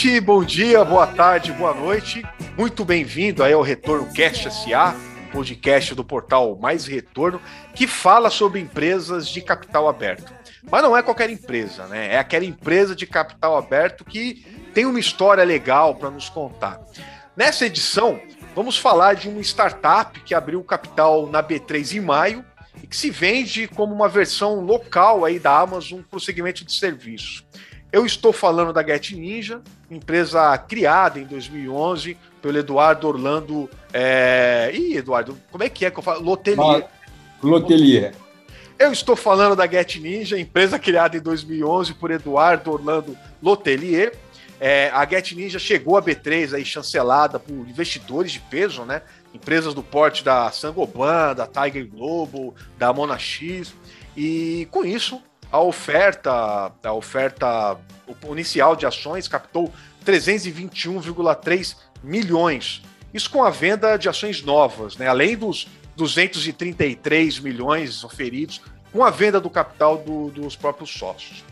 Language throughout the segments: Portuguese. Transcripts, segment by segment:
ouvinte, bom dia, boa tarde, boa noite. Muito bem-vindo ao Retorno Cast SA, podcast do portal Mais Retorno, que fala sobre empresas de capital aberto. Mas não é qualquer empresa, né? É aquela empresa de capital aberto que tem uma história legal para nos contar. Nessa edição, vamos falar de uma startup que abriu capital na B3 em maio e que se vende como uma versão local aí da Amazon para o segmento de serviço. Eu estou falando da Get Ninja, empresa criada em 2011 pelo Eduardo Orlando. É... Ih, Eduardo, como é que é que eu falo? Lotelier. Lotelier. Eu estou falando da Get Ninja, empresa criada em 2011 por Eduardo Orlando Lotelier. É, a Get Ninja chegou a B3 aí chancelada por investidores de peso, né? Empresas do porte da Sangoban, da Tiger Global, da Monax. E com isso, a oferta, a oferta inicial de ações captou 321,3 milhões. Isso com a venda de ações novas, né? Além dos 233 milhões oferidos com a venda do capital do, dos próprios sócios.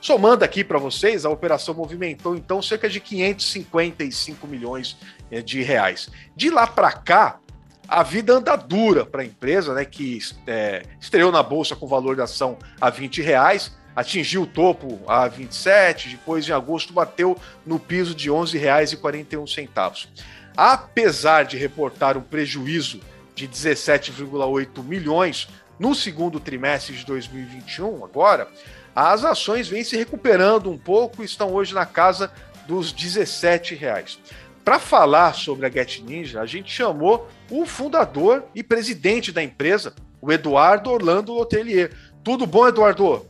Somando aqui para vocês, a operação movimentou então cerca de 555 milhões eh, de reais. De lá para cá, a vida anda dura para a empresa, né, que é, estreou na bolsa com valor de ação a 20 reais, atingiu o topo a 27, depois em agosto bateu no piso de R$ 11,41. Apesar de reportar um prejuízo de 17,8 milhões no segundo trimestre de 2021, agora, as ações vêm se recuperando um pouco e estão hoje na casa dos 17 reais. Para falar sobre a Get Ninja, a gente chamou o fundador e presidente da empresa, o Eduardo Orlando Lotelier. Tudo bom, Eduardo?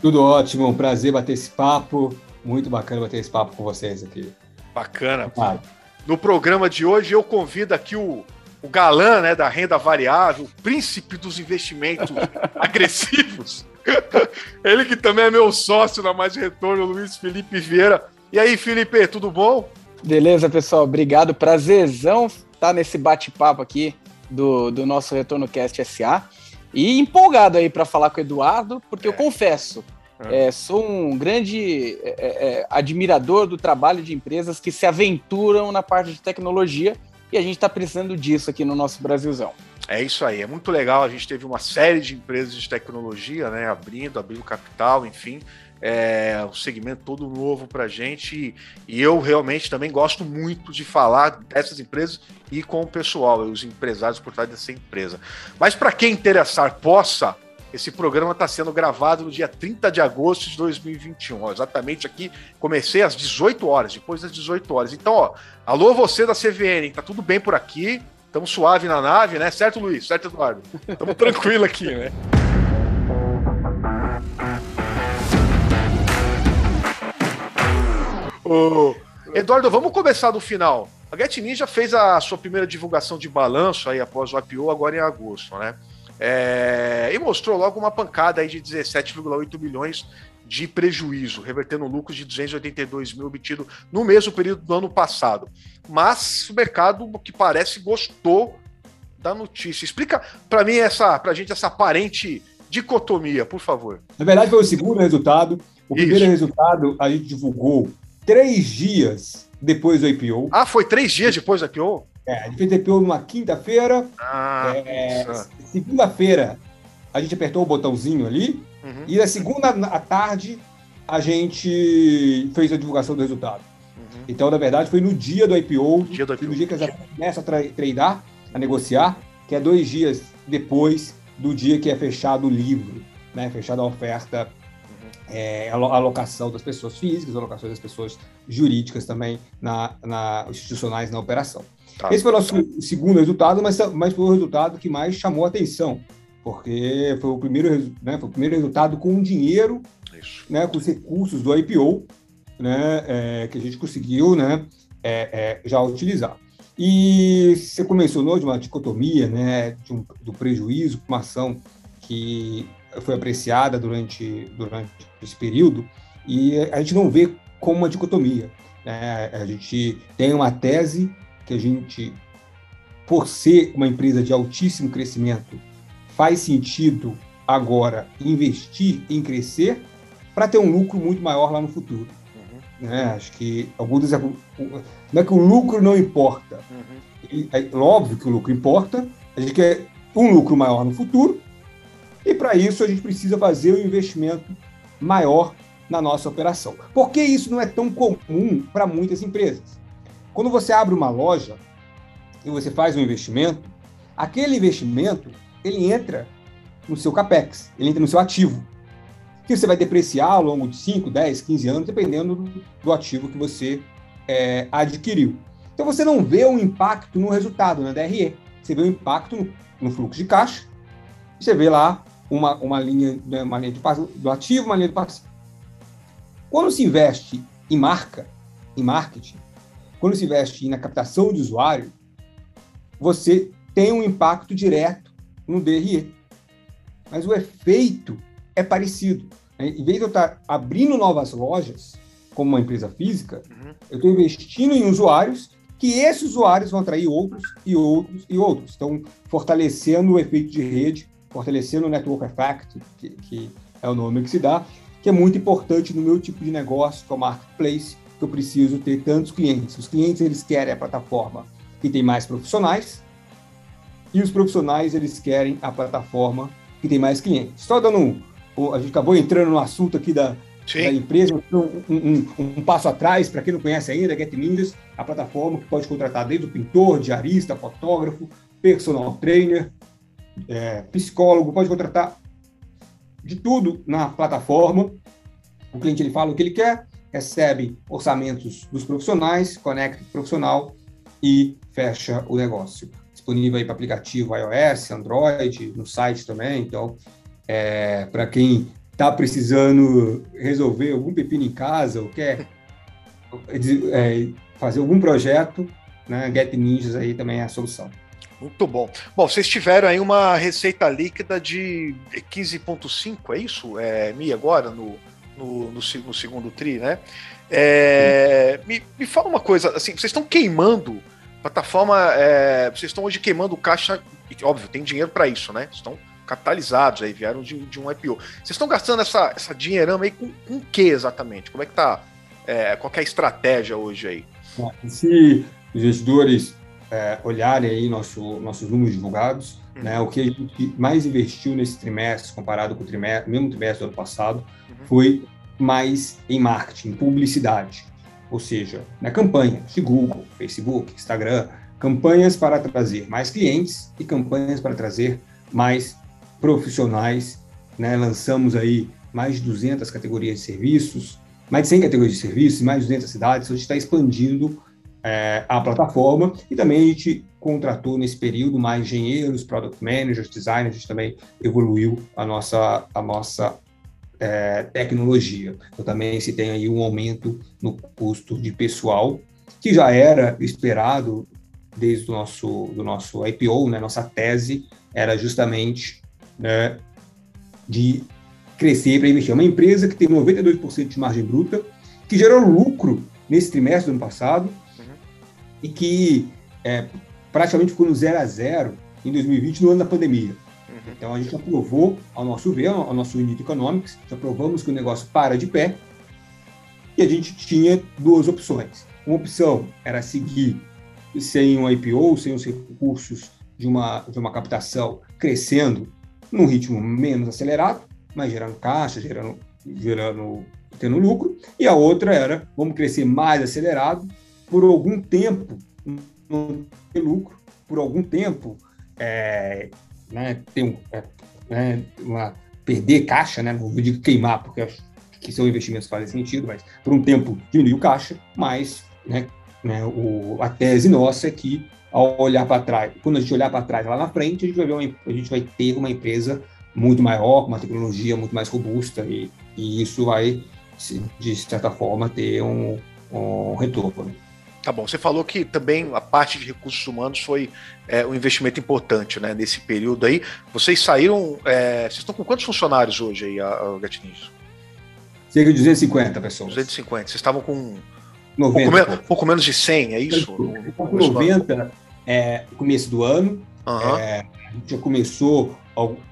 Tudo ótimo, um prazer bater esse papo. Muito bacana bater esse papo com vocês aqui. Bacana. No programa de hoje, eu convido aqui o, o galã né, da renda variável, o príncipe dos investimentos agressivos, Ele que também é meu sócio na Mais Retorno, Luiz Felipe Vieira. E aí, Felipe, tudo bom? Beleza, pessoal. Obrigado. Prazerzão estar tá nesse bate-papo aqui do, do nosso Retorno Cast SA. E empolgado aí para falar com o Eduardo, porque é. eu confesso, é. É, sou um grande é, é, admirador do trabalho de empresas que se aventuram na parte de tecnologia e a gente está precisando disso aqui no nosso Brasilzão. É isso aí, é muito legal. A gente teve uma série de empresas de tecnologia, né, abrindo, abrindo capital, enfim, é um segmento todo novo para gente. E eu realmente também gosto muito de falar dessas empresas e com o pessoal, os empresários por trás dessa empresa. Mas para quem interessar, possa. Esse programa está sendo gravado no dia 30 de agosto de 2021. Ó, exatamente aqui, comecei às 18 horas, depois das 18 horas. Então, ó, alô você da CVN, tá tudo bem por aqui? Estamos suave na nave, né? Certo, Luiz? Certo, Eduardo? Estamos tranquilo aqui, né? Ô, Eduardo, vamos começar do final. A Get Ninja fez a sua primeira divulgação de balanço aí após o IPO agora em agosto, né? É, e mostrou logo uma pancada aí de 17,8 milhões de prejuízo, revertendo lucros de 282 mil obtido no mesmo período do ano passado. Mas o mercado, que parece, gostou da notícia. Explica para mim essa, para a gente essa aparente dicotomia, por favor. Na verdade, foi o segundo resultado. O Isso. primeiro resultado a gente divulgou três dias depois do IPO. Ah, foi três dias depois do IPO? É, a gente fez IPO numa quinta-feira. Ah, é, Segunda-feira a gente apertou o botãozinho ali Uhum. E na segunda à tarde, a gente fez a divulgação do resultado. Uhum. Então, na verdade, foi no dia do IPO, dia do IPO. no dia que a gente começa a treinar, a negociar, que é dois dias depois do dia que é fechado o livro, né? fechada a oferta, uhum. é, a alocação das pessoas físicas, a alocação das pessoas jurídicas também, na, na institucionais na operação. Tá. Esse foi o nosso segundo resultado, mas, mas foi o resultado que mais chamou a atenção, porque foi o primeiro, né, foi o primeiro resultado com dinheiro, né, com os recursos do IPO, né, é, que a gente conseguiu né, é, é, já utilizar. E você mencionou de uma dicotomia, né, um, do prejuízo uma ação que foi apreciada durante, durante esse período, e a gente não vê como uma dicotomia. Né? A gente tem uma tese que a gente, por ser uma empresa de altíssimo crescimento, faz sentido agora investir em crescer ele entra no seu capex, ele entra no seu ativo, que você vai depreciar ao longo de 5, 10, 15 anos, dependendo do, do ativo que você é, adquiriu. Então você não vê um impacto no resultado, na DRE. Você vê um impacto no, fluxo de caixa, você vê lá uma, uma linha, né, uma linha do ativo, uma linha de passivo. Quando se investe em marca, em marketing, quando se investe na captação de usuário, você tem um impacto direto no DRE. Mas o efeito é parecido. Em vez de eu estar abrindo novas lojas, como uma empresa física, uhum. eu estou investindo em usuários que esses usuários vão atrair outros e outros e outros. Então, fortalecendo o efeito de rede, fortalecendo o network effect, que, que é o nome que se dá, que é muito importante no meu tipo de negócio, que é o marketplace, que eu preciso ter tantos clientes. Os clientes eles querem a plataforma que tem mais profissionais e os profissionais eles querem a plataforma que tem mais clientes. Só dando um, a gente acabou entrando no assunto aqui da, da empresa, um, um, um, passo atrás, para quem não conhece ainda, Get Ninjas, a plataforma que pode contratar desde o pintor, diarista, fotógrafo, personal trainer, é, psicólogo, pode contratar de tudo na plataforma. O cliente ele fala o que ele quer, recebe orçamentos dos profissionais, conecta o profissional e fecha o negócio. Disponível aí para aplicativo iOS, Android, no site também. Então, é, para quem está precisando resolver algum pepino em casa ou quer é, fazer algum projeto, né, Get Ninjas aí também é a solução. Muito bom. Bom, vocês tiveram aí uma receita líquida de 15,5, é isso, é, Mi, agora, no, no, no, no segundo TRI, né? É, me, me fala uma coisa, assim, vocês estão queimando plataforma, é, vocês estão hoje queimando caixa, óbvio, tem dinheiro para isso, né? Estão capitalizados aí, vieram de, de um IPO. Vocês estão gastando essa, essa dinheirama aí com, com o que exatamente? Como é que tá? É, qual é a estratégia hoje aí? Se os investidores é, olharem aí nosso, nossos números divulgados, uhum. né, o que a gente mais investiu nesse trimestre, comparado com o trimestre, mesmo trimestre do ano passado, uhum. foi mais em marketing, publicidade. Ou seja, na campanha de Google, Facebook, Instagram, campanhas para trazer mais clientes e campanhas para trazer mais profissionais. Né? Lançamos aí mais de 200 categorias de serviços, mais de 100 categorias de serviços, mais de 200 cidades. Então, a gente está expandindo é, a plataforma e também a gente contratou nesse período mais engenheiros, product managers, designers, a gente também evoluiu a nossa, a nossa é, tecnologia. Então também se tem aí um aumento no custo de pessoal, que já era esperado desde o nosso, do nosso IPO, né, nossa tese era justamente né, de crescer para investir. É uma empresa que tem 92% de margem bruta, que gerou lucro nesse trimestre do ano passado, e que é, praticamente ficou no zero a zero em 2020, no ano da pandemia. Uhum. Então a gente aprovou, ao nosso ver, ao nosso Unit Economics, aprovamos que o negócio para de pé e a gente tinha duas opções. Uma opção era seguir sem um IPO, sem os recursos de uma, de uma captação crescendo num ritmo menos acelerado, mas gerando caixa, gerando, gerando tendo lucro. E a outra era, vamos crescer mais acelerado, por algum tempo não ter lucro, por algum tempo é, né, ter um, é, né, uma, perder caixa, né, não digo queimar, porque acho que são investimentos que fazem sentido, mas por um tempo diminuir o caixa, mas né, né, o, a tese nossa é que ao olhar para trás, quando a gente olhar para trás lá na frente, a gente vai ver uma, a gente vai ter uma empresa muito maior, uma tecnologia muito mais robusta e, e isso vai, de certa forma, ter um, um retorno. Tá bom, você falou que também a parte de recursos humanos foi é, um investimento importante né, nesse período aí. Vocês saíram. É, vocês estão com quantos funcionários hoje aí, a, a Gatinhos? Cerca de 250 pessoas. 250. Vocês estavam com 90, pouco, menos, pouco menos de 100, é isso? Com 90 é, começo do ano. Uhum. É, a gente já começou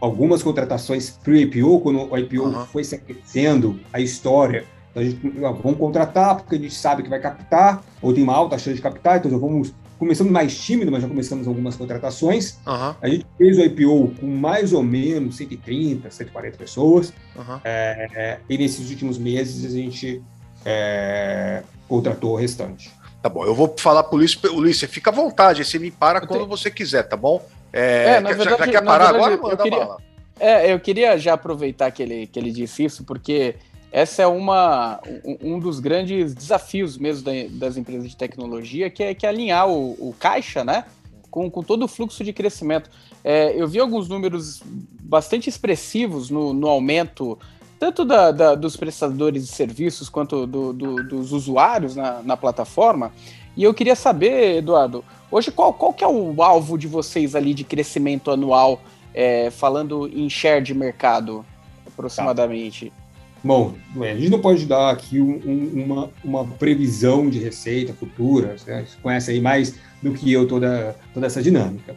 algumas contratações pre-IPO, quando o IPO uhum. foi se aquecendo, a história Então a gente vamos contratar porque a gente sabe que vai captar, ou tem uma alta chance de captar, então vamos começamos mais tímido, mas já começamos algumas contratações. Uhum. A gente fez o IPO com mais ou menos 130, 140 pessoas. Uhum. É, e nesses últimos meses a gente é, contratou o restante. Tá bom, eu vou falar pro Luiz, Luiz, você fica à vontade, você me para quando você quiser, tá bom? É, é na verdade, já, já quer parar verdade, agora? Manda eu queria, É, eu queria já aproveitar que ele, que ele disse isso, porque essa é uma, um, dos grandes desafios mesmo da, das empresas de tecnologia, que é, que é alinhar o, o caixa, né? Com, com, todo o fluxo de crescimento. É, eu vi alguns números bastante expressivos no, no aumento tanto da, da, dos prestadores de serviços quanto do, do, dos usuários na, na, plataforma. E eu queria saber, Eduardo, hoje qual, qual que é o alvo de vocês ali de crescimento anual, é, falando em share de mercado, aproximadamente? Tá. Bom, a gente não pode dar aqui um, um, uma, uma previsão de receita futura, né? você conhece aí mais do que eu toda, toda essa dinâmica.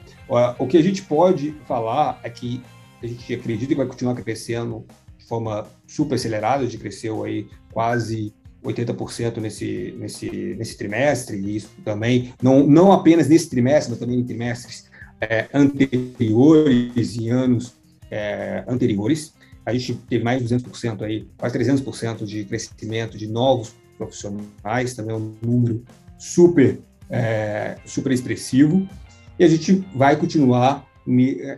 O que a gente pode falar é que a gente acredita que vai continuar crescendo forma super acelerada, a gente cresceu aí quase 80% nesse, nesse, nesse trimestre, e isso também, não, não apenas nesse trimestre, mas também em trimestres é, anteriores e anos é, anteriores. A gente teve mais de 200% aí, quase 300% de crescimento de novos profissionais, também é um número super, é, super expressivo. E a gente vai continuar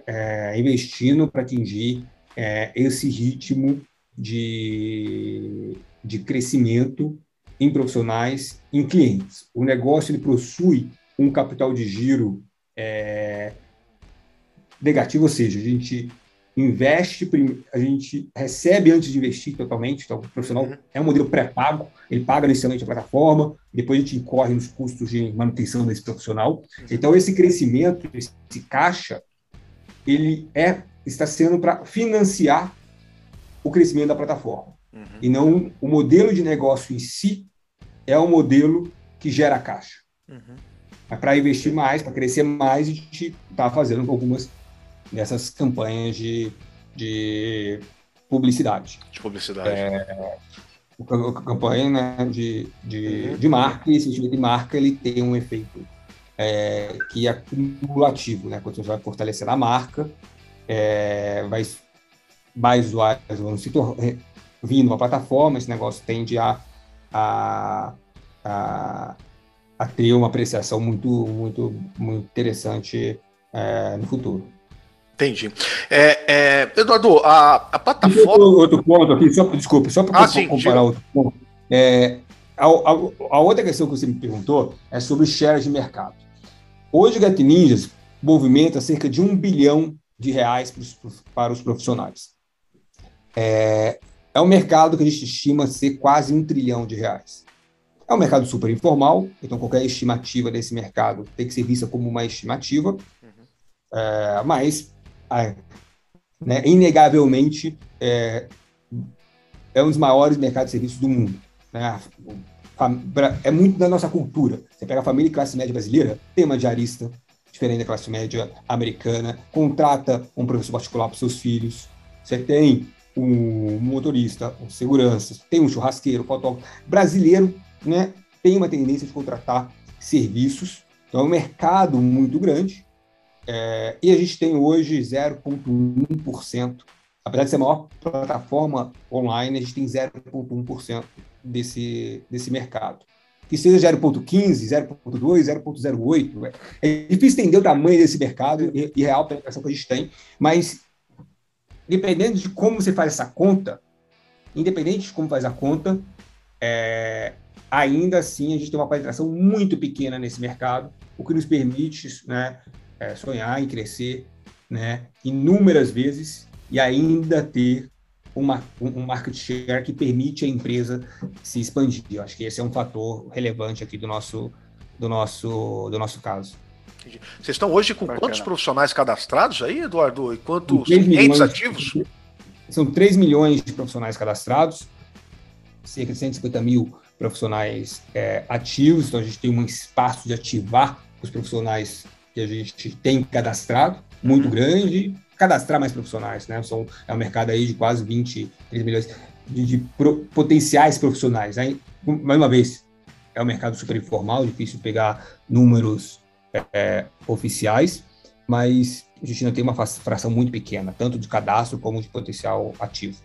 é, investindo para atingir é, esse ritmo de, de crescimento em profissionais, em clientes. O negócio ele possui um capital de giro é, negativo, ou seja, a gente investe, a gente recebe antes de investir totalmente. Então, o profissional uhum. é um modelo pré-pago, ele paga inicialmente a plataforma, depois a gente incorre nos custos de manutenção desse profissional. Uhum. Então, esse crescimento, esse caixa, ele é está sendo para financiar o crescimento da plataforma. Uhum. E não o modelo de negócio em si é o modelo que gera caixa. Uhum. Mas para investir mais, para crescer mais, a gente está fazendo algumas dessas campanhas de, de publicidade. De publicidade. É, a campanha né, de, de, uhum. de marca, e esse tipo de marca ele tem um efeito é, que é cumulativo, né? Quando você vai fortalecendo a marca, é, vai, mais usuários vão se vindo para a plataforma, esse negócio tende a, a, a, a, ter uma apreciação muito, muito, muito interessante é, no futuro. Entendi. É, é, Eduardo, a, a plataforma. Outro, outro ponto aqui, só, desculpa, só para ah, comparar outro ponto. É, a, a, a, outra questão que você me perguntou é sobre share de mercado. Hoje, o Get Ninjas movimenta cerca de um bilhão de reais para os profissionais. É, é um mercado que a gente estima ser quase um trilhão de reais. É um mercado super informal, então qualquer estimativa desse mercado tem que ser vista como uma estimativa, uhum. é, mas, né, inegavelmente, é, é um dos maiores mercados de serviços do mundo. Né? É muito da nossa cultura. Você pega a família e classe média brasileira, tem uma diarista, diferente da classe média americana, contrata um professor particular para seus filhos, você tem um motorista, um segurança, tem um churrasqueiro, fotógrafo. Brasileiro né, tem uma tendência de contratar serviços, então é um mercado muito grande, é, e a gente tem hoje 0,1%. Apesar de ser a maior plataforma online, a gente tem 0,1% desse, desse mercado que seja 0.15, 0.2, 0.08. É difícil entender o tamanho desse mercado e, e real penetração que a gente tem, mas dependendo de como você faz essa conta, independente de como faz a conta, é, ainda assim a gente tem uma penetração muito pequena nesse mercado, o que nos permite né, é, sonhar em crescer né, inúmeras vezes e ainda ter uma, um market share que permite a empresa se expandir. Eu acho que esse é um fator relevante aqui do nosso, do nosso, do nosso caso. Vocês estão hoje com Bacana. quantos profissionais cadastrados aí, Eduardo? E quantos clientes ativos? São 3 milhões de profissionais cadastrados, cerca de 150 mil profissionais é, ativos, então a gente tem um espaço de ativar os profissionais que a gente tem cadastrado, muito uhum. grande, cadastrar mais profissionais, né? São, é um mercado aí de quase 20 milhões. de, de pro, potenciais profissionais. Aí, mais uma vez, é um mercado super informal, difícil pegar números é, oficiais, mas a gente ainda tem uma fração muito pequena, tanto de cadastro como de potencial ativo.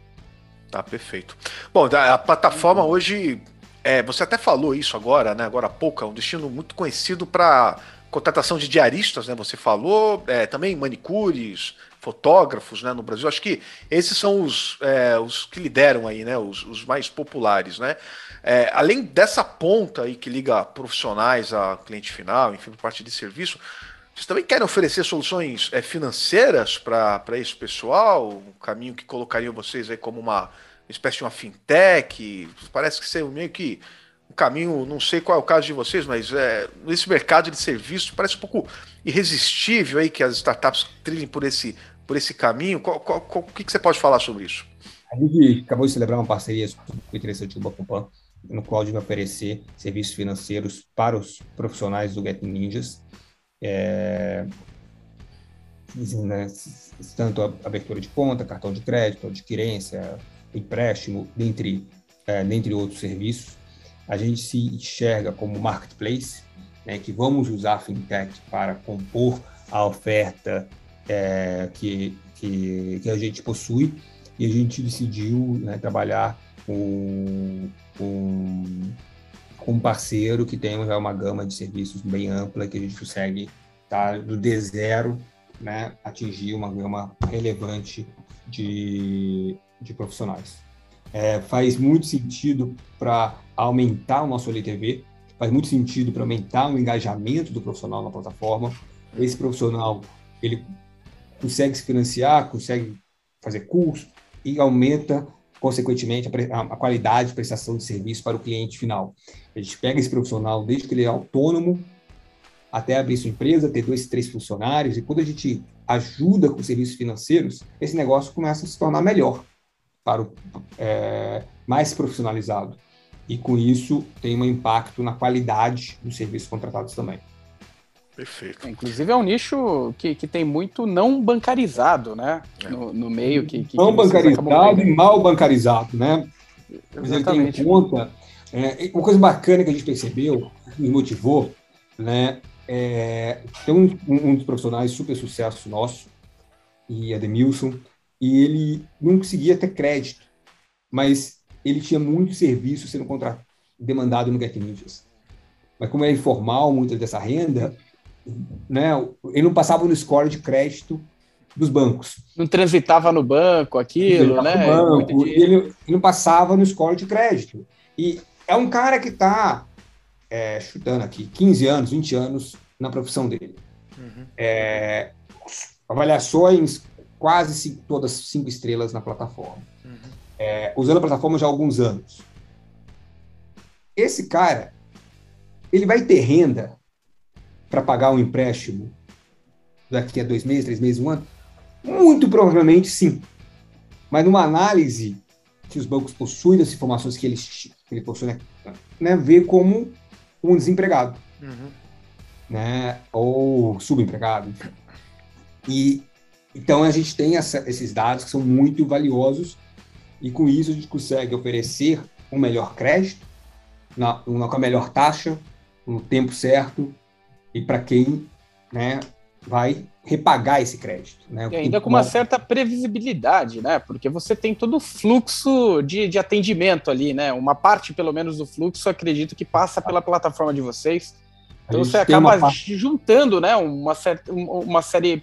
Tá, perfeito. Bom, a plataforma hoje, é, você até falou isso agora, né? Agora há pouco, é um destino muito conhecido para contratação de diaristas, né? Você falou, é, também manicures, fotógrafos, né? No Brasil, acho que esses são os, é, os que lideram aí, né? Os, os mais populares, né? É, além dessa ponta aí que liga profissionais a cliente final, enfim, parte de serviço, vocês também querem oferecer soluções é, financeiras para esse pessoal? Um caminho que colocariam vocês aí como uma espécie de uma fintech? Parece que ser meio que um caminho, não sei qual é o caso de vocês, mas é, nesse mercado de serviços parece um pouco irresistível aí que as startups trilhem por esse, por esse caminho. Qual, qual, qual, o que, que você pode falar sobre isso? A gente acabou de celebrar uma parceria super interessante com o Bacompan, no qual a gente vai oferecer serviços financeiros para os profissionais do Get Ninjas é, né, tanto a abertura de conta, cartão de crédito, adquirência, empréstimo, dentre, é, dentre outros serviços. A gente se enxerga como marketplace, né, que vamos usar a fintech para compor a oferta é, que, que, que, a gente possui e a gente decidiu né, trabalhar com, com um parceiro que tem uma gama de serviços bem ampla que a gente consegue tá, do D0 né, atingir uma gama relevante de, de profissionais. É, faz muito sentido para aumentar o nosso LTV, faz muito sentido para aumentar o engajamento do profissional na plataforma. Esse profissional ele consegue se financiar, consegue fazer curso e aumenta consequentemente, a, a, qualidade de prestação de serviço para o cliente final. A gente pega esse profissional desde que ele é autônomo até abrir sua empresa, ter dois, três funcionários, e quando a gente ajuda com serviços financeiros, esse negócio começa a se tornar melhor, para o, é, mais profissionalizado. E com isso tem um impacto na qualidade dos serviços contratados também. Perfeito. É, inclusive é um nicho que, que tem muito não bancarizado, né? É. No, no, meio que. que não que bancarizado e mal bancarizado, né? Mas ele tem em conta. É, uma coisa bacana que a gente percebeu, que nos motivou, né? É, tem um, um, dos profissionais super sucesso nosso, e Ademilson, e ele não conseguia ter crédito, mas ele tinha muito serviço sendo contratado, demandado no Get Ninjas. Mas como é informal, muita dessa renda, né, ele não passava no score de crédito dos bancos. Não transitava no banco aquilo, né? Banco, ele, ele, não passava no score de crédito. E é um cara que está, é, chutando aqui, 15 anos, 20 anos na profissão dele. Uhum. É, avaliações quase todas cinco estrelas na plataforma. É, usando a plataforma já há alguns anos. Esse cara, ele vai ter renda para pagar um empréstimo daqui a dois meses, três meses, um ano? Muito provavelmente sim. Mas numa análise que os bancos possuem das informações que eles que ele possui, né, né vê como um desempregado, uhum. né, ou subempregado. E então a gente tem essa, esses dados que são muito valiosos e com isso a gente consegue oferecer um melhor crédito, na, uma, com a melhor taxa, no tempo certo e para quem né, vai repagar esse crédito. Né? E ainda com uma certa previsibilidade, né? Porque você tem todo o fluxo de, de atendimento ali, né? Uma parte, pelo menos, do fluxo, acredito que passa pela plataforma de vocês. Então você acaba parte... juntando né, uma, certa, uma série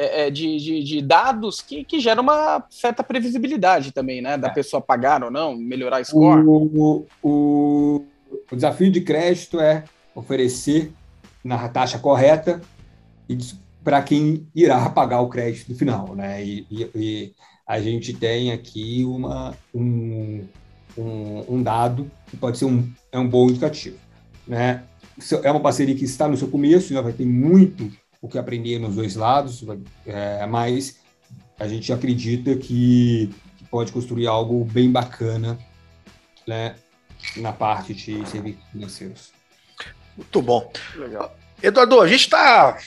é, é, de, de, de, dados que, que gera uma certa previsibilidade também, né? Da é. pessoa pagar ou não, melhorar a score. O, o, o desafio de crédito é oferecer na taxa correta e para quem irá pagar o crédito no final, né? E, e, e a gente tem aqui uma, um, um, um, dado que pode ser um, é um bom indicativo, né? É uma parceria que está no seu começo, já vai ter muito o que aprender nos dois lados, é, mas a gente acredita que, que pode construir algo bem bacana, né? Na parte de serviços financeiros. Muito bom. Legal. Eduardo, a gente está.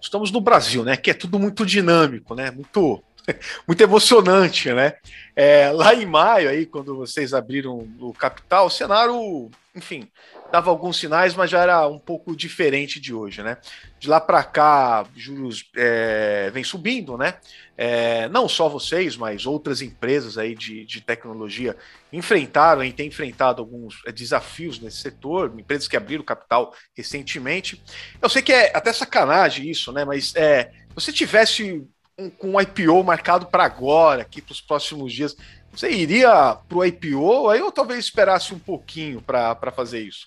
Estamos no Brasil, né? Que é tudo muito dinâmico, né? Muito muito emocionante, né? É, lá em maio, aí, quando vocês abriram o capital, o cenário, enfim, dava alguns sinais, mas já era um pouco diferente de hoje, né? De lá para cá, juros é, vem subindo, né? É, não só vocês, mas outras empresas aí de, de tecnologia enfrentaram e têm enfrentado alguns é, desafios nesse setor, empresas que abriram capital recentemente. Eu sei que é até sacanagem isso, né? Mas é, você tivesse um, com um IPO marcado para agora, aqui para os próximos dias, você iria para o IPO aí ou talvez esperasse um pouquinho para fazer isso?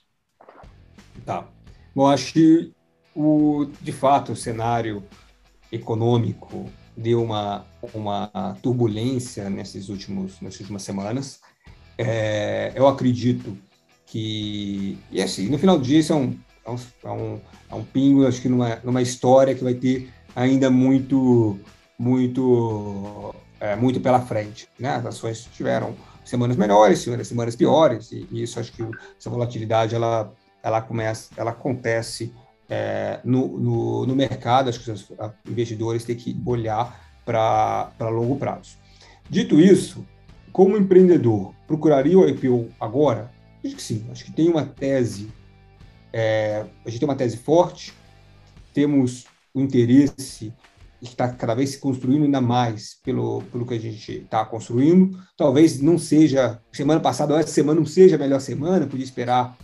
Tá. Bom, acho que o, de fato o cenário econômico deu uma, uma turbulência nesses últimos, nessas últimas semanas. É, eu acredito que. E assim, no final do dia, isso é um, é um, é um, é um pingo, acho que numa, numa história que vai ter ainda muito, muito, é, muito pela frente. Né? As ações tiveram semanas melhores, semanas piores, e, e isso acho que essa volatilidade ela, ela começa, ela acontece é, no, no, no, mercado, acho que os investidores têm que olhar para longo prazo. Dito isso, como empreendedor, procuraria o IPO agora? Acho que sim, acho que tem uma tese, é, a gente tem uma tese forte, temos o interesse que está cada vez se construindo ainda mais pelo, pelo que a gente está construindo. Talvez não seja, semana passada, essa semana não seja a melhor semana, podia esperar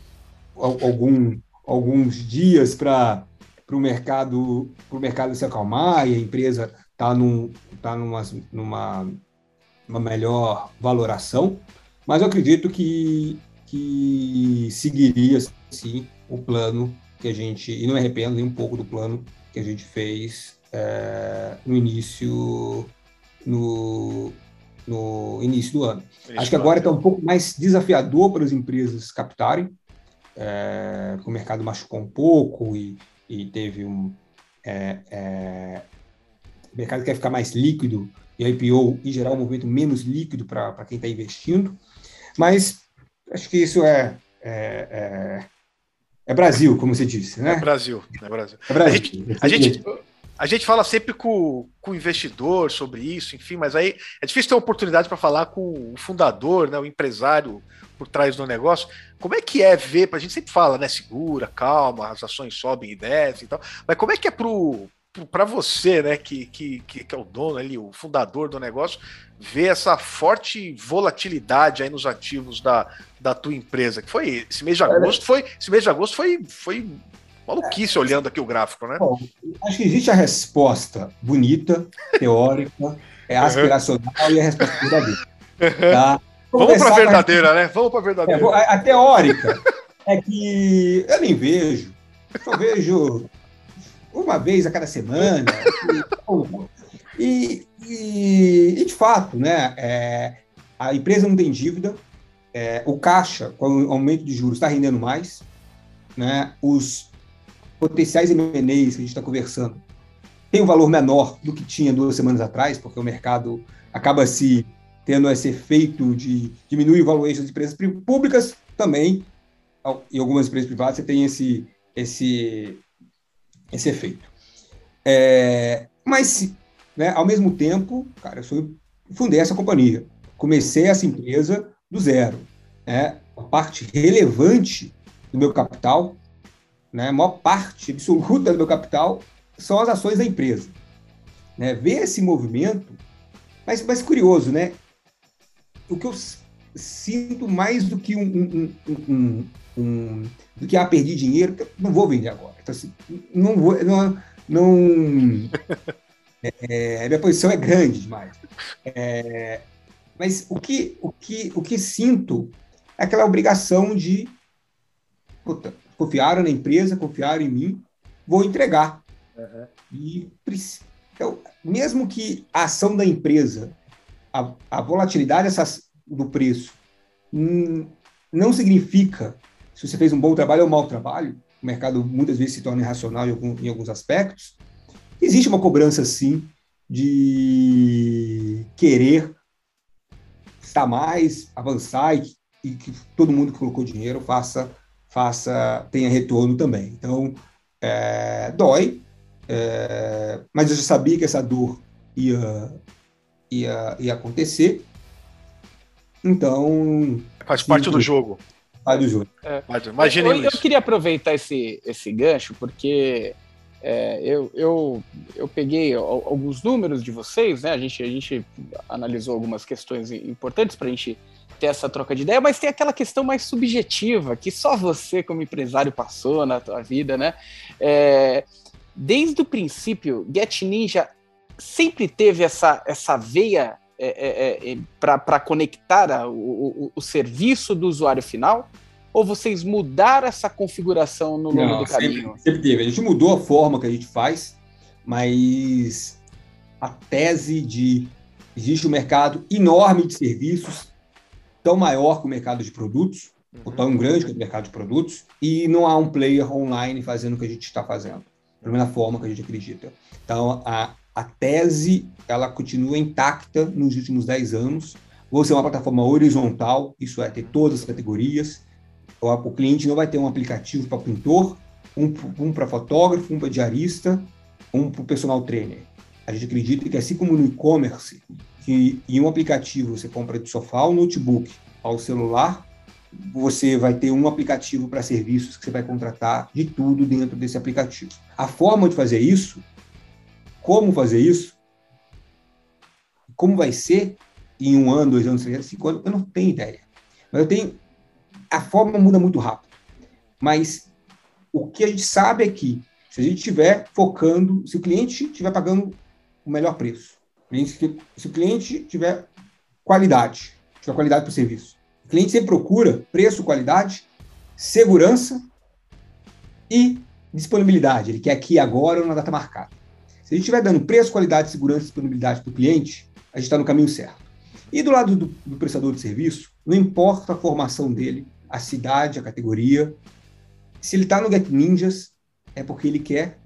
algum alguns dias para o mercado para o mercado se acalmar e a empresa está num, tá numa, numa uma melhor valoração, mas eu acredito que, que seguiria sim o plano que a gente, e não me arrependo nem um pouco do plano que a gente fez é, no início no, no início do ano. Acho que agora está um pouco mais desafiador para as empresas captarem, é, o mercado machucou um pouco e, e teve um. É, é, o mercado quer ficar mais líquido e a IPO, em geral, um movimento menos líquido para quem está investindo. Mas acho que isso é, é, é, é, Brasil, como você disse, né? É Brasil, é Brasil. É Brasil. A gente, a gente, a gente fala sempre com, com o investidor sobre isso, enfim, mas aí é difícil ter uma oportunidade para falar com o fundador, né, o empresário por trás do negócio. Como é que é ver, a gente sempre fala, né, segura, calma, as ações sobem e descem e tal, mas como é que é pro para você, né, que, que, que é o dono ali, o fundador do negócio, ver essa forte volatilidade aí nos ativos da, da tua empresa, que foi esse mês de agosto, foi esse mês de agosto foi, foi maluquice é, olhando aqui o gráfico, né? Bom, acho que existe a resposta bonita, teórica, é aspiracional uhum. e a resposta verdadeira. Tá? Vamos para a verdadeira, né? Vamos para a verdadeira. É, a, a, teórica é que eu nem vejo, só vejo uma vez a cada semana. e, e, e, de fato, né, é, a empresa não tem dívida, é, o caixa, com o aumento de juros, está rendendo mais, né, os potenciais M&As que a gente está conversando tem um valor menor do que tinha duas semanas atrás, porque o mercado acaba se tendo esse efeito de diminuir o valuation das empresas públicas, também, em algumas empresas privadas, você tem esse, esse, esse efeito. É, mas, né, ao mesmo tempo, cara, eu sou, fundei essa companhia. Comecei essa empresa do zero. Né? A parte relevante do meu capital, né, a maior parte absoluta do meu capital, são as ações da empresa. Né? Ver esse movimento, mas, mas curioso, né? O que eu sinto mais do que um, um, um, um do que ah, perdi dinheiro, não vou vender agora. Então, assim, não vou, não, não é, é, minha posição é grande demais. É, mas o que, o que, o que sinto é aquela obrigação de puta, confiaram na empresa, confiaram em mim, vou entregar. Uhum. E então, mesmo que a ação da empresa a, a volatilidade do preço hum, não significa se você fez um bom trabalho ou um mau trabalho. O mercado muitas vezes se torna irracional em, algum, em alguns aspectos. Existe uma cobrança, sim, de querer estar mais, avançar e, e que todo mundo que colocou dinheiro faça, faça tenha retorno também. Então, é, dói, é, mas eu já sabia que essa dor ia ia, ia acontecer. Então. Faz parte do jogo. Faz do jogo. É. Imagina eu, eu, eu queria aproveitar esse, esse gancho, porque é, eu, eu, eu peguei alguns números de vocês, né? A gente, a gente analisou algumas questões importantes para a gente ter essa troca de ideia, mas tem aquela questão mais subjetiva que só você, como empresário, passou na tua vida, né? É, desde o princípio, Get Ninja sempre teve essa, essa veia é, é, é para conectar a, o, o, serviço do usuário final? Ou vocês mudaram essa configuração no longo Não, do caminho? Sempre, sempre teve. A gente mudou a forma que a gente faz, mas a tese de existe um mercado enorme de serviços, tão maior que o mercado de produtos, uhum. ou tão grande que o mercado de produtos, e não há um player online fazendo o que a gente está fazendo, da mesma forma que a gente acredita. Então, a, a tese ela continua intacta nos últimos 10 anos. Você é uma plataforma horizontal, isso é, ter todas as categorias. O, o cliente não vai ter um aplicativo para pintor, um, um para fotógrafo, um para diarista, um para personal trainer. A gente acredita que, assim como no e-commerce, que em um aplicativo você compra do sofá ao notebook ao celular, você vai ter um aplicativo para serviços que você vai contratar de tudo dentro desse aplicativo. A forma de fazer isso como fazer isso, como vai ser em um ano, dois anos, três anos, cinco anos, eu não tenho ideia. Mas eu tenho. A forma muda muito rápido. Mas o que a gente sabe é que, se a gente estiver focando, se o cliente estiver pagando o melhor preço, se o cliente tiver qualidade, tiver qualidade para o serviço, o cliente sempre procura preço, qualidade, segurança e disponibilidade. Ele quer aqui agora ou na data marcada. Se a gente estiver dando preço, qualidade, segurança e disponibilidade para o cliente, a gente está no caminho certo. E do lado do, do, prestador de serviço, não importa a formação dele, a cidade, a categoria, se ele está no Get Ninjas, é porque ele quer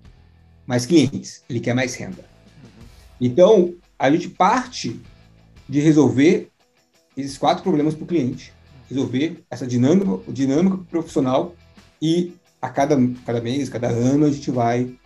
mais clientes, ele quer mais renda. Então, a gente parte de resolver esses quatro problemas para o cliente, resolver essa dinâmica, dinâmica profissional e a cada, cada mês, cada ano, a gente vai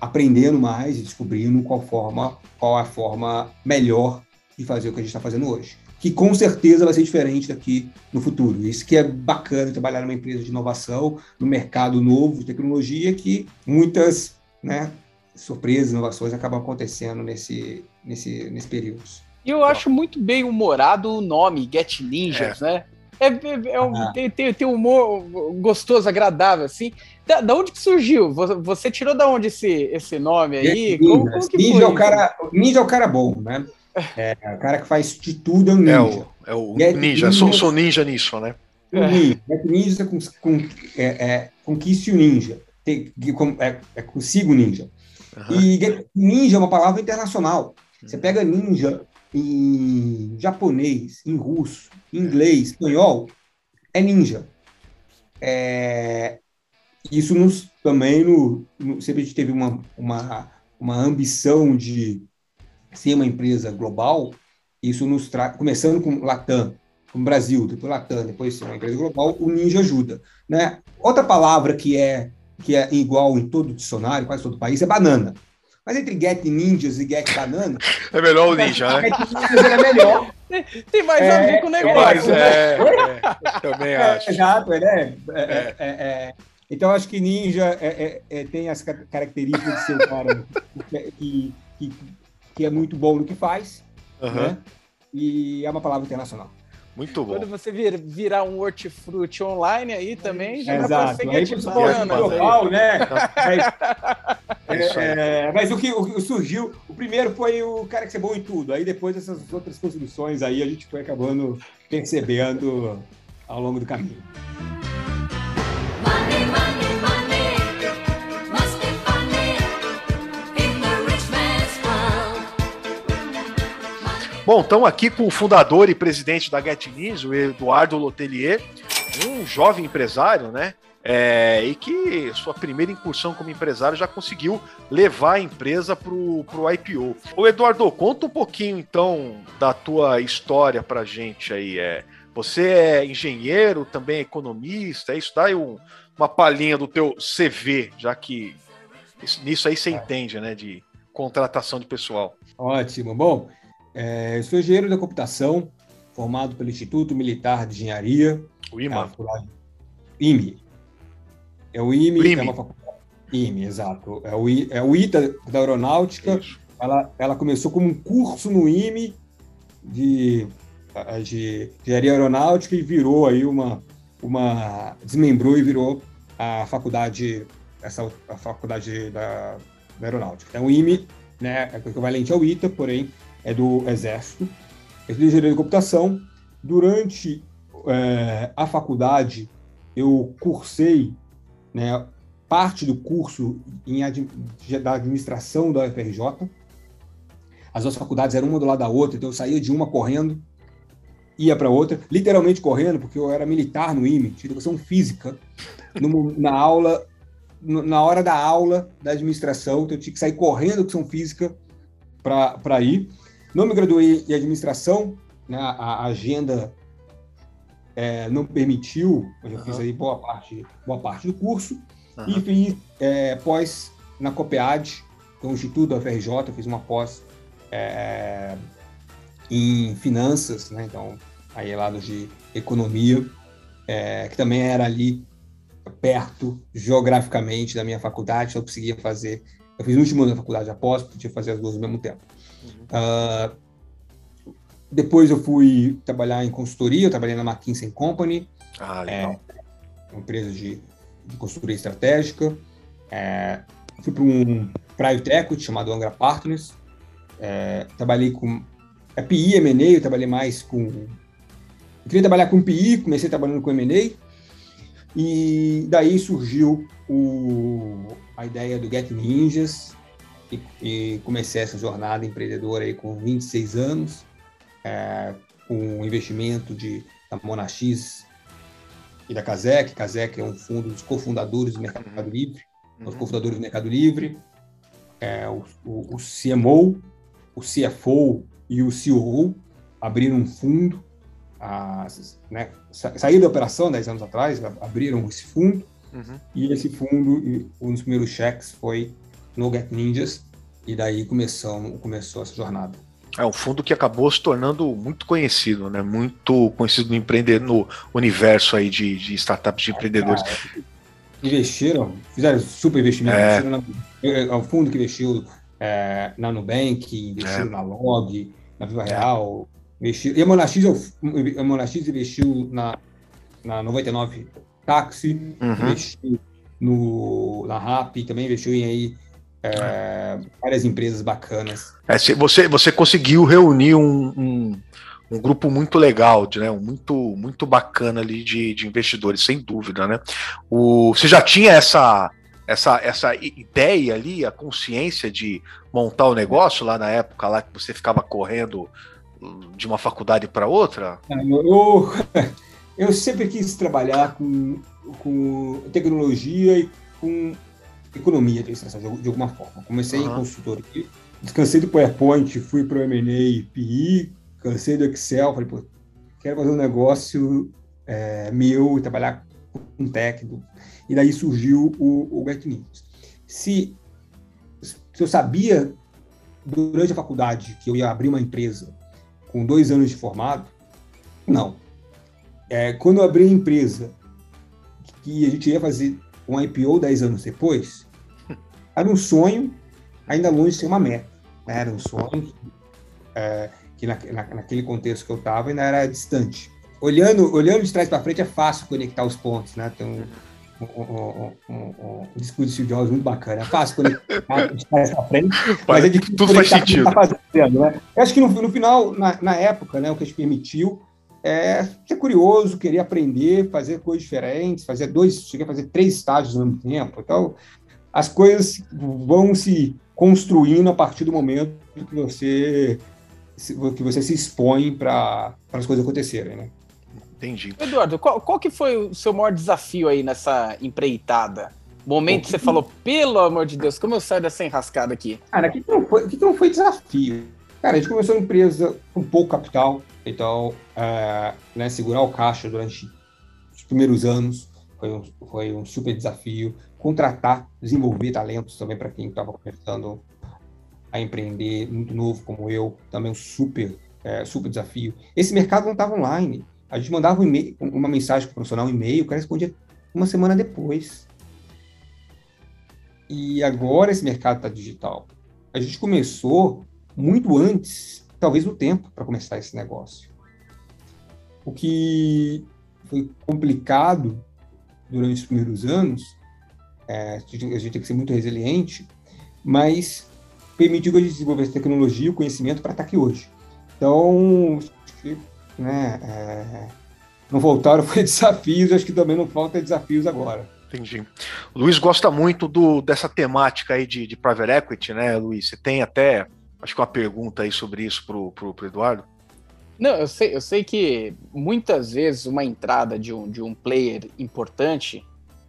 aprendendo mais e descobrindo qual forma, qual a forma melhor de fazer o que a gente está fazendo hoje. Que com certeza vai ser diferente daqui no futuro. Isso que é bacana trabalhar numa empresa de inovação, no mercado novo de tecnologia, que muitas né, surpresas, inovações acabam acontecendo nesse, nesse, nesse período. E eu acho muito bem humorado o nome Get Ninjas, é. né? É, é, é um, ah. tem, tem, tem um humor gostoso, agradável, assim. Da, da, onde que surgiu? Você tirou da onde esse, esse nome aí? Como, como ninja, é o cara, ninja é o cara bom, né? É, é o cara que faz de tudo é um ninja. É o, é o ninja, ninja. Sou, sou ninja nisso, né? O ninja. Get ninja com, com, é, é, conquiste o ninja. Tem, é, é consigo ninja. Uhum. E ninja é uma palavra internacional. Você pega ninja em japonês, em russo, em inglês, espanhol, é ninja. É, isso nos, também no, no, sempre a gente teve uma, uma, uma ambição de ser uma empresa global. Isso nos traz, começando com Latam, com Brasil, depois Latam, depois ser uma empresa global, o ninja ajuda, né? Outra palavra que é que é igual em todo dicionário, quase todo país, é banana. Mas entre Get Ninjas e Get Banana. É melhor o Ninja, né? Get Ninjas é melhor. Tem mais é, a ver com o negócio. É, é, é, também acho. Exato, né? Então, acho que Ninja tem as características de ser um cara que, que, que é muito bom no que faz. Uhum. Né? E é uma palavra internacional. Muito bom. Quando você vir, virar um hortifruti online aí também, já Exato. get local, né? Mas, é, é, mas o que o, surgiu, o primeiro foi o cara que ser bom em tudo. Aí depois essas outras construções aí a gente foi acabando percebendo ao longo do caminho. Bom, estamos aqui com o fundador e presidente da Get News, o Eduardo Lotelier, um jovem empresário, né? É, e que sua primeira incursão como empresário já conseguiu levar a empresa para o IPO. Ô Eduardo, conta um pouquinho então da tua história para gente aí. É, você é engenheiro, também é economista, é isso dá um, uma palhinha do teu CV, já que nisso aí você é. entende, né, de contratação de pessoal. Ótimo. Bom, É, sou engenheiro da computação, formado pelo Instituto Militar de Engenharia. O IMA? É IME. É o IME, o IME. é uma faculdade. IME, exato. É o, I, é o ITA da Aeronáutica. Ela, ela começou como um curso no IME de, de engenharia aeronáutica e virou aí uma, uma desmembrou e virou a faculdade essa a faculdade da, da aeronáutica. Então, o IME né, é equivalente ao ITA, porém é do Exército. Eu estudei engenharia de computação. Durante é, a faculdade, eu cursei né, parte do curso em, da administração da UFRJ. As duas faculdades eram uma do lado da outra, então eu saía de uma correndo, ia para outra, literalmente correndo, porque eu era militar no IME, tinha educação física. No, na aula, na hora da aula da administração, então eu tinha que sair correndo educação física para ir. Não me graduei em administração, né, a agenda é, não permitiu, eu já uhum. fiz aí boa parte, boa parte do curso, uhum. e fiz é, pós na COPEAD, que é instituto da FRJ, fiz uma pós é, em finanças, né, então aí é lado de economia, é, que também era ali perto geograficamente da minha faculdade, então eu conseguia fazer, eu fiz o último ano da faculdade após, podia fazer as duas ao mesmo tempo. Uh, depois eu fui trabalhar em consultoria, eu trabalhei na McKinsey Company, ah, é, uma empresa de, de consultoria estratégica. É, fui para um private equity chamado Angra Partners. É, trabalhei com a PI, M&A, eu trabalhei mais com... Eu queria trabalhar com PI, comecei trabalhando com M&A. E daí surgiu o, a ideia do Get Ninjas, e, e, comecei essa jornada empreendedora aí com 26 anos, é, com investimento de, da Monax e da Casec. Casec é um fundo dos cofundadores do Mercado Livre, uhum. os cofundadores do Mercado Livre, é, o, o, o CMO, o CFO e o CEO abriram um fundo, a, né, saíram da operação 10 anos atrás, abriram esse fundo, uhum. e esse fundo, um dos primeiros cheques foi no Get Ninjas, e daí começou, começou essa jornada. É um fundo que acabou se tornando muito conhecido, né? Muito conhecido no empreender no universo aí de, de startups de empreendedores. Ah, investiram, fizeram super investimento. É. Na, é, um fundo que investiu é, na Nubank, investiu é. na Log, na Viva é. Real, investiu. E a Monax, a Monax investiu na, na 99 Táxi, uhum. investiu no, na RAP, também investiu em aí é, várias empresas bacanas. É, você, você conseguiu reunir um, um, um, grupo muito legal, de, né, muito, muito bacana ali de, de investidores, sem dúvida. Né? O, você já tinha essa, essa, essa ideia ali, a consciência de montar o negócio lá na época lá que você ficava correndo de uma faculdade para outra? Eu, eu sempre quis trabalhar com, com tecnologia e com economia de de alguma forma. Comecei uhum. em consultoria, descansei do PowerPoint, fui para o M&A PI, cansei do Excel, falei, pô, quero fazer um negócio é, meu e trabalhar com técnico. E daí surgiu o, o Get News. Se, se eu sabia durante a faculdade que eu ia abrir uma empresa com dois anos de formado, não. É, quando eu abri a empresa que a gente ia fazer um IPO 10 anos depois, era um sonho ainda longe de ser uma meta. Né? Era um sonho é, que na, na, naquele contexto que eu estava ainda era distante. Olhando, olhando de trás para frente é fácil conectar os pontos, né? Tem um, um, um, um, discurso de Steve Jobs muito bacana. É fácil conectar de trás para frente, mas é difícil Tudo faz sentido. Tá fazendo, né? Eu acho que no, no final, na, na época, né, o que a gente permitiu é ser curioso, querer aprender, fazer coisas diferentes, fazer dois, cheguei a fazer três estágios ao mesmo tempo. Então, as coisas vão se construindo a partir do momento que você que você se expõe para as coisas acontecerem, né? Entendi. Eduardo, qual, qual que foi o seu maior desafio aí nessa empreitada? Momento que você falou, pelo amor de Deus, como eu saio dessa enrascada aqui? Cara, o que, não foi, que não foi desafio? Cara, a gente começou uma empresa com pouco capital, então, é, né, segurar o caixa durante os primeiros anos foi um, foi um super desafio. Contratar, desenvolver talentos também para quem estava começando a empreender, muito novo como eu, também um super, é, super desafio. Esse mercado não estava online. A gente mandava um uma mensagem para o profissional, um e-mail, o cara respondia uma semana depois. E agora esse mercado está digital. A gente começou muito antes, talvez, do tempo para começar esse negócio. O que foi complicado durante os primeiros anos, é, a gente tem que ser muito resiliente, mas permitiu que a gente desenvolvesse tecnologia, o conhecimento para estar aqui hoje. Então, né, é, não voltaram foi desafios, acho que também não falta desafios agora. Entendi. O Luiz gosta muito do, dessa temática aí de, de private equity, né, Luiz? Você tem até, acho que uma pergunta aí sobre isso pro, pro, pro Eduardo? Não, eu sei, eu sei que muitas vezes uma entrada de um, de um player importante,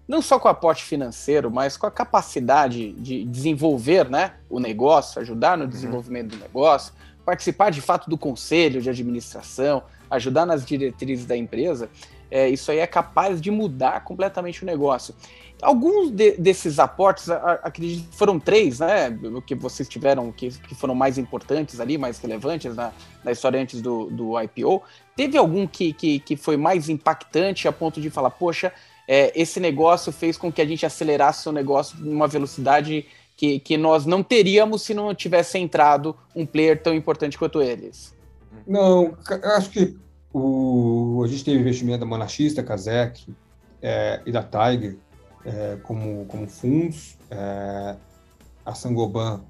não só com aporte financeiro, mas com a capacidade de desenvolver né, o negócio, ajudar no uhum. desenvolvimento do negócio, participar de fato do conselho de administração, ajudar nas diretrizes da empresa, é, isso aí é capaz de mudar completamente o negócio. Alguns de, desses aportes, acredito foram três, né? Que vocês tiveram, que, que foram mais importantes ali, mais relevantes na, na história antes do, do IPO. Teve algum que, que, que foi mais impactante a ponto de falar, poxa, é, esse negócio fez com que a gente acelerasse o negócio numa velocidade que, que nós não teríamos se não tivesse entrado um player tão importante quanto eles? Não, acho que o, a gente teve investimento da Monarchista, Kazek é, e da Tiger é, como, como fundos, é, a Sangoban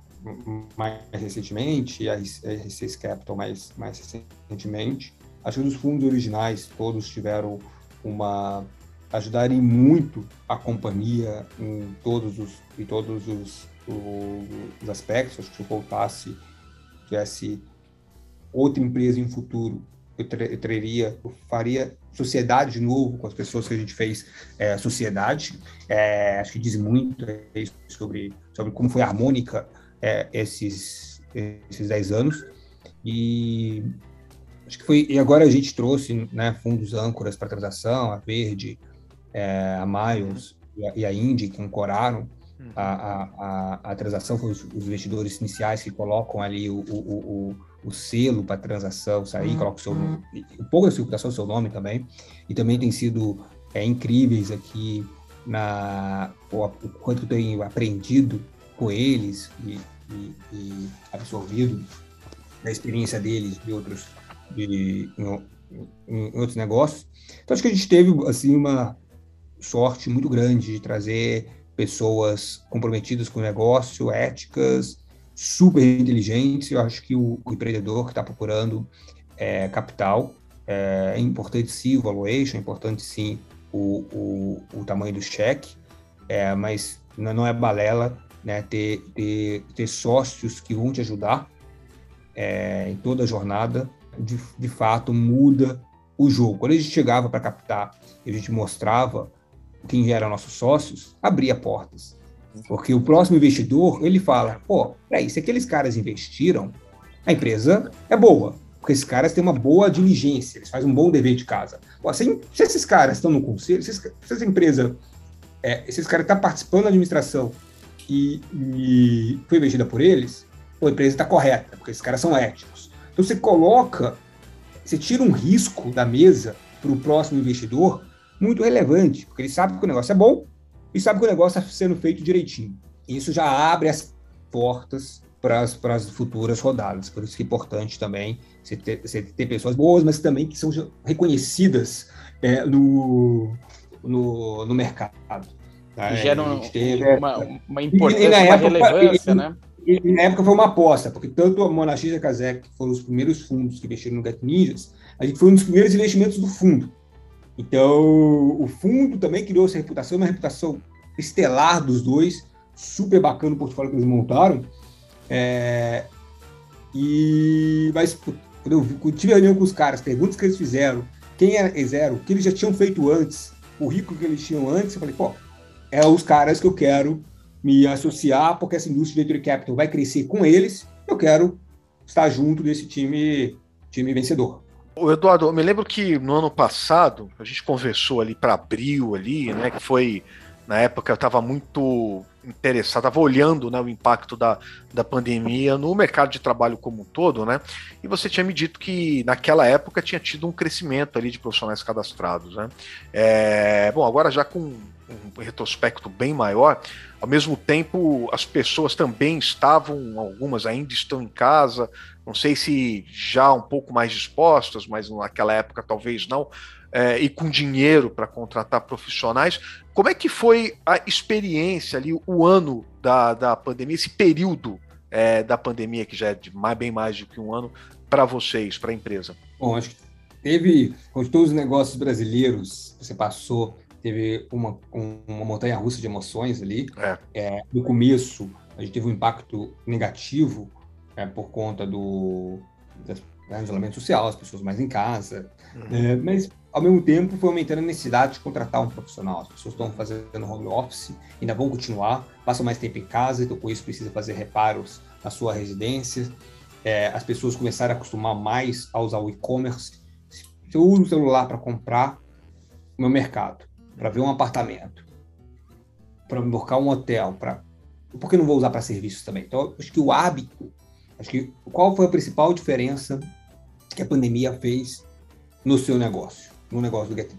mais recentemente e a R6 Capital mais, mais recentemente. Acho que os fundos originais todos tiveram uma ajudarem muito a companhia em todos os em todos os, os aspectos. Acho que se eu voltasse tivesse outra empresa em futuro eu, eu teria, eu faria sociedade de novo com as pessoas que a gente fez é, sociedade. É, acho que diz muito sobre, sobre como foi harmônica é, esses, esses 10 anos. E acho que foi. E agora a gente trouxe né, fundos âncoras para transação, a Verde, é, a Miles e a, e a Indy, que ancoraram uhum. a, a, a, a transação, foram os, os investidores iniciais que colocam ali o, o, o o selo para transação sair, uhum. coloca o seu nome, um pouco da circulação, o seu nome também, e também tem sido é, incríveis aqui na o, o, quanto eu tenho aprendido com eles e, e, e absorvido da experiência deles de outros de, em, em, outros negócios. Então acho que a gente teve assim uma sorte muito grande de trazer pessoas comprometidas com o negócio, éticas, super inteligentes. Eu acho que o, o empreendedor que está procurando é, capital é, é, importante sim o valuation, é importante sim o, o, o tamanho do cheque, é, mas não é balela né, ter, ter, ter sócios que vão te ajudar é, em toda a jornada. De, de fato, muda o jogo. Quando a gente chegava para captar e a gente mostrava quem eram nossos sócios, abria portas. Porque o próximo investidor, ele fala, pô, peraí, se aqueles caras investiram, a empresa é boa. Porque esses caras têm uma boa diligência, eles fazem um bom dever de casa. Pô, se, se esses caras estão no conselho, se, se essa empresa, é, se esse está participando da administração e, e foi investida por eles, pô, a empresa está correta, porque esses caras são éticos. Então você coloca, você tira um risco da mesa para o próximo investidor muito relevante, porque ele sabe que o negócio é bom, e sabe que o negócio está sendo feito direitinho. Isso já abre as portas para as futuras rodadas. Por isso que é importante também você ter, você ter pessoas boas, mas também que são reconhecidas é, no, no, no mercado. Tá? geram teve, uma, uma importância, e, e uma época, relevância, e, né? E, na época foi uma aposta, porque tanto a Monarchia e a Kazek, que foram os primeiros fundos que investiram no Get Ninjas, a gente foi um dos primeiros investimentos do fundo. Então, o fundo também criou essa reputação, uma reputação estelar dos dois, super bacana o portfólio que eles montaram. É, e, mas quando eu, tive reunião com os caras, perguntas que eles fizeram, quem eles eram, o que eles já tinham feito antes, o rico que eles tinham antes, eu falei, pô, é os caras que eu quero me associar, porque essa indústria de venture capital vai crescer com eles, eu quero estar junto desse time, time vencedor. O Eduardo, eu me lembro que no ano passado a gente conversou ali para abril ali, né, que foi na época eu estava muito interessado, estava olhando né, o impacto da, da pandemia no mercado de trabalho como um todo, né? E você tinha me dito que naquela época tinha tido um crescimento ali de profissionais cadastrados, né? É, bom, agora já com um retrospecto bem maior, ao mesmo tempo as pessoas também estavam, algumas ainda estão em casa, não sei se já um pouco mais dispostas, mas naquela época talvez não, é, e com dinheiro para contratar profissionais. Como é que foi a experiência ali, o ano da, da pandemia, esse período é, da pandemia, que já é de mais, bem mais do que um ano, para vocês, para a empresa? Bom, acho que teve, com todos os negócios brasileiros, você passou, teve uma, uma montanha russa de emoções ali. É. É, no começo, a gente teve um impacto negativo é, por conta do, do isolamento social, as pessoas mais em casa. Uhum. É, mas ao mesmo tempo, foi aumentando a necessidade de contratar um profissional. As pessoas estão fazendo home office, ainda vão continuar, passam mais tempo em casa, então com isso precisa fazer reparos na sua residência. É, as pessoas começaram a acostumar mais a usar o e-commerce. Eu uso o celular para comprar o meu mercado, para ver um apartamento, para buscar um hotel, para por que não vou usar para serviços também? Então, acho que o hábito, acho que qual foi a principal diferença que a pandemia fez no seu negócio? No negócio do Get.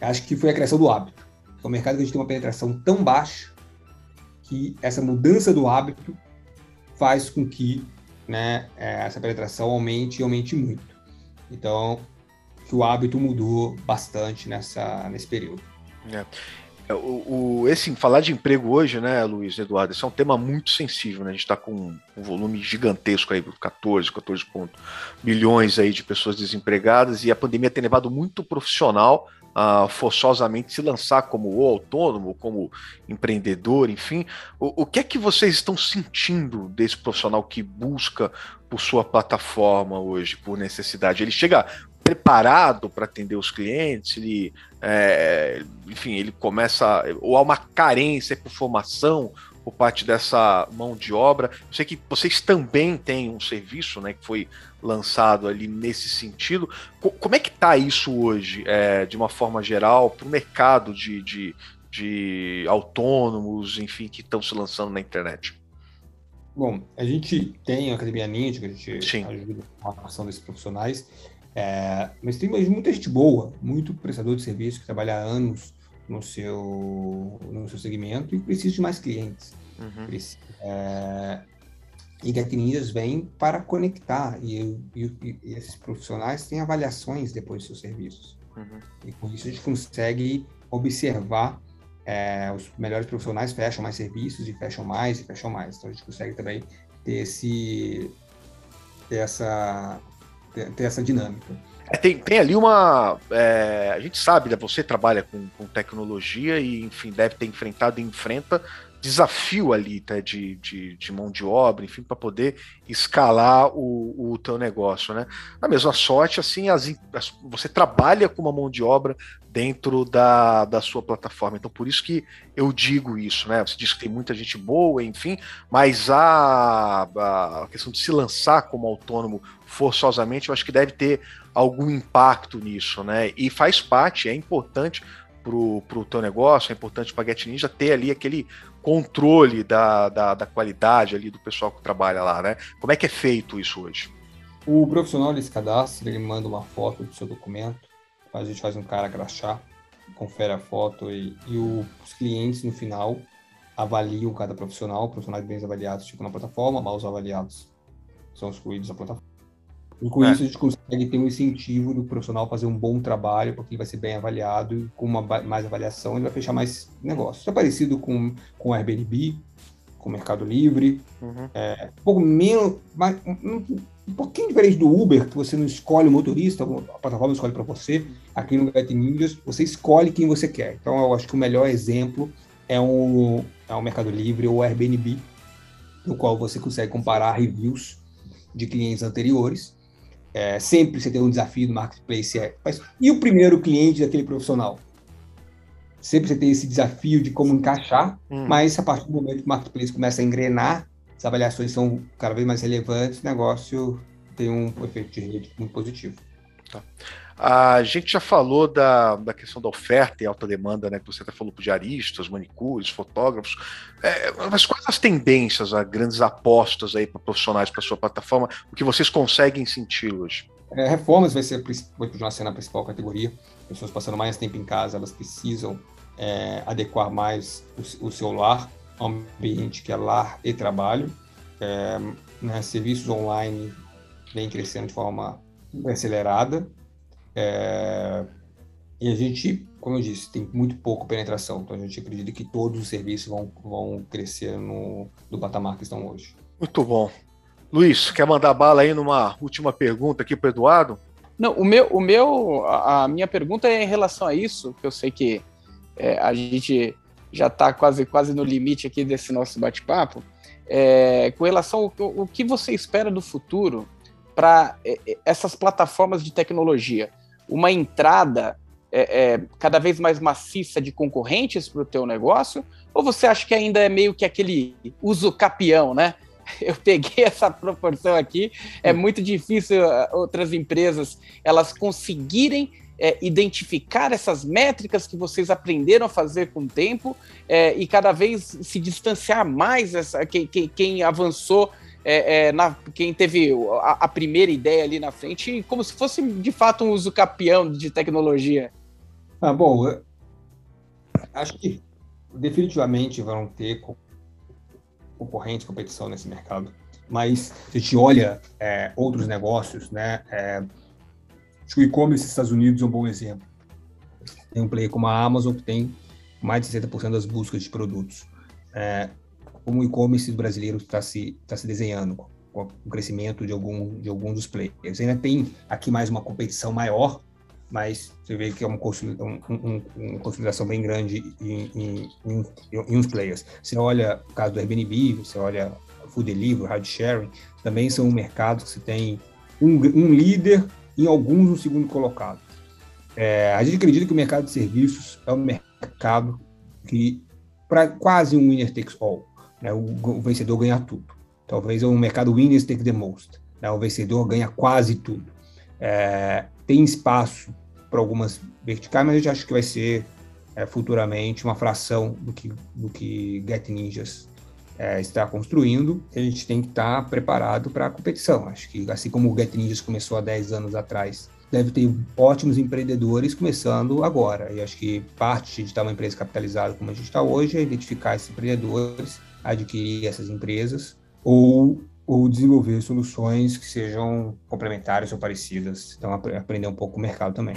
Acho que foi a criação do hábito. É um mercado que a gente tem uma penetração tão baixa que essa mudança do hábito faz com que né, é, essa penetração aumente e aumente muito. Então, que o hábito mudou bastante nessa, nesse período. É. é o, o, esse falar de emprego hoje, né, Luiz Eduardo, esse é um tema muito sensível, né? A gente está com um volume gigantesco aí, 14, 14 pontos, milhões aí de pessoas desempregadas e a pandemia tem levado muito profissional a forçosamente se lançar como autônomo, como empreendedor, enfim. O, o que é que vocês estão sentindo desse profissional que busca por sua plataforma hoje, por necessidade? Ele chega preparado para atender os clientes, ele, é, enfim, ele começa, ou há uma carência por formação por parte dessa mão de obra. Eu sei que vocês também têm um serviço, né, que foi lançado ali nesse sentido. como é que está isso hoje, é, de uma forma geral, para o mercado de, de, de autônomos, enfim, que estão se lançando na internet? Bom, a gente tem a Academia Ninja, que a gente Sim. ajuda a formação desses profissionais. É, mas tem muita gente boa, muito prestador de serviço que trabalha há anos no seu, no seu segmento e precisa de mais clientes. Uhum. É, e Gatinias vem para conectar e, e, e, esses profissionais têm avaliações depois dos seus serviços. Uhum. E com isso a gente consegue observar é, os melhores profissionais fecham mais serviços e fecham mais e fecham mais. Então a gente consegue também ter esse ter essa ter, essa dinâmica. É, tem, tem ali uma. É, a gente sabe, né, você trabalha com, com tecnologia e, enfim, deve ter enfrentado e enfrenta desafio ali tá, de, de, de, mão de obra, enfim, para poder escalar o, o teu negócio, né? Na mesma sorte, assim, as, as, você trabalha com uma mão de obra dentro da, da sua plataforma. Então, por isso que eu digo isso, né? Você diz que tem muita gente boa, enfim, mas a, a questão de se lançar como autônomo forçosamente, eu acho que deve ter algum impacto nisso, né? E faz parte, é importante pro, pro teu negócio, é importante para a Get Ninja ter ali aquele controle da, da, da, qualidade ali do pessoal que trabalha lá, né? Como é que é feito isso hoje? O profissional ele se cadastra, ele manda uma foto do seu documento, a gente faz um cara crachá, confere a foto e, e o, os clientes no final avaliam cada profissional, profissionais bem avaliados ficam na plataforma, maus avaliados são excluídos da plataforma. E com é. isso a gente consegue ter um incentivo do profissional fazer um bom trabalho, porque ele vai ser bem avaliado e com uma mais avaliação ele vai fechar mais negócios. Isso é parecido com, com o Airbnb, com o Mercado Livre, uhum. é, um pouco menos, mais, um, um, pouquinho diferente do Uber, que você não escolhe o motorista, a plataforma escolhe para você. Aqui no Get Ninjas, você escolhe quem você quer. Então eu acho que o melhor exemplo é o, é o Mercado Livre ou o Airbnb, no qual você consegue comparar reviews de clientes anteriores é, sempre você tem um desafio no marketplace. É, mas, e o primeiro cliente daquele profissional? Sempre você tem esse desafio de como encaixar, hum. mas a partir do momento que o marketplace começa a engrenar, as avaliações são cada vez mais relevantes, o negócio tem um efeito de rede muito positivo. Tá. A gente já falou da, da questão da oferta e alta demanda, né? Que você até falou para diaristas, manicures, fotógrafos. É, mas quais as tendências, as grandes apostas aí para profissionais para sua plataforma? O que vocês conseguem sentir hoje? É, reformas vai, ser, vai continuar sendo a principal categoria. Pessoas passando mais tempo em casa, elas precisam é, adequar mais o, o seu lar ao ambiente que é lar e trabalho. É, né, serviços online vem crescendo de forma acelerada. É, e a gente, como eu disse, tem muito pouco penetração, então a gente acredita que todos os serviços vão, vão crescer no, no patamar que estão hoje. Muito bom. Luiz, quer mandar bala aí numa última pergunta aqui para Eduardo? Não, o meu, o meu, a minha pergunta é em relação a isso, que eu sei que é, a gente já está quase, quase no limite aqui desse nosso bate-papo. É, com relação ao o que você espera do futuro para é, é, essas plataformas de tecnologia uma entrada é, é, cada vez mais maciça de concorrentes para o teu negócio? Ou você acha que ainda é meio que aquele uso capião, né? Eu peguei essa proporção aqui, é hum. muito difícil uh, outras empresas elas conseguirem é, identificar essas métricas que vocês aprenderam a fazer com o tempo é, e cada vez se distanciar mais essa, quem, quem, quem avançou é, é, na, quem teve a, a, primeira ideia ali na frente, como se fosse de fato um uso capião de tecnologia. Ah, bom, acho que definitivamente vão ter concorrentes, competição nesse mercado. Mas se a gente olha é, outros negócios, né, é, acho que o e-commerce nos Estados Unidos é um bom exemplo. Tem um player como a Amazon que tem mais de 60% das buscas de produtos. É, como o e-commerce brasileiro está se, tá se desenhando, com o crescimento de algum, de alguns dos players. Ainda tem aqui mais uma competição maior, mas você vê que é uma, um, um, uma consolidação bem grande em, em, em, em, uns players. Você olha o caso do Airbnb, você olha food delivery, ride sharing, também são mercados que você tem um, um líder e alguns um segundo colocado. É, a gente acredita que o mercado de serviços é um mercado que para quase um winner takes all né, o, o, vencedor ganha tudo. Talvez o mercado winners take the most. Né, o vencedor ganha quase tudo. É, tem espaço para algumas verticais, mas a gente acha que vai ser é, futuramente uma fração do que, do que Get Ninjas é, está construindo. A gente tem que estar tá preparado para a competição. Acho que assim como o Get Ninjas começou há 10 anos atrás, deve ter ótimos empreendedores começando agora. E acho que parte de estar uma empresa capitalizada como a gente está hoje é identificar esses empreendedores adquirir essas empresas ou, ou desenvolver soluções que sejam complementares ou parecidas. Então, aprender um pouco o mercado também.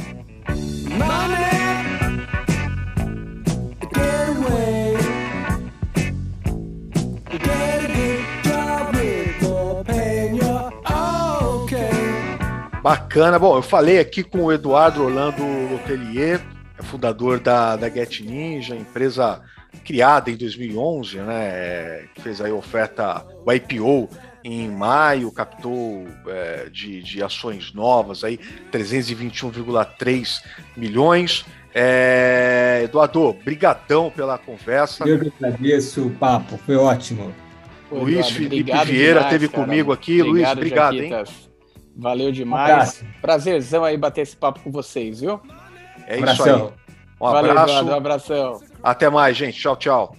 Bacana. Bom, eu falei aqui com o Eduardo Orlando Lotelier, é fundador da, da Get Ninja, empresa criada em 2011, né, que fez aí oferta, o IPO em maio, captou é, de, de ações novas aí 321,3 milhões. É, Eduardo, brigadão pela conversa. Eu que agradeço o papo, foi ótimo. Pô, Luiz Eduardo, Felipe Vieira demais, esteve cara. comigo aqui. Obrigado, Luiz, obrigado, Jaquitas. hein? Valeu demais. Um Prazerzão aí bater esse papo com vocês, viu? É Abração. isso aí. Um Valeu, abraço. Eduardo, um abração. Até mais, gente. Tchau, tchau.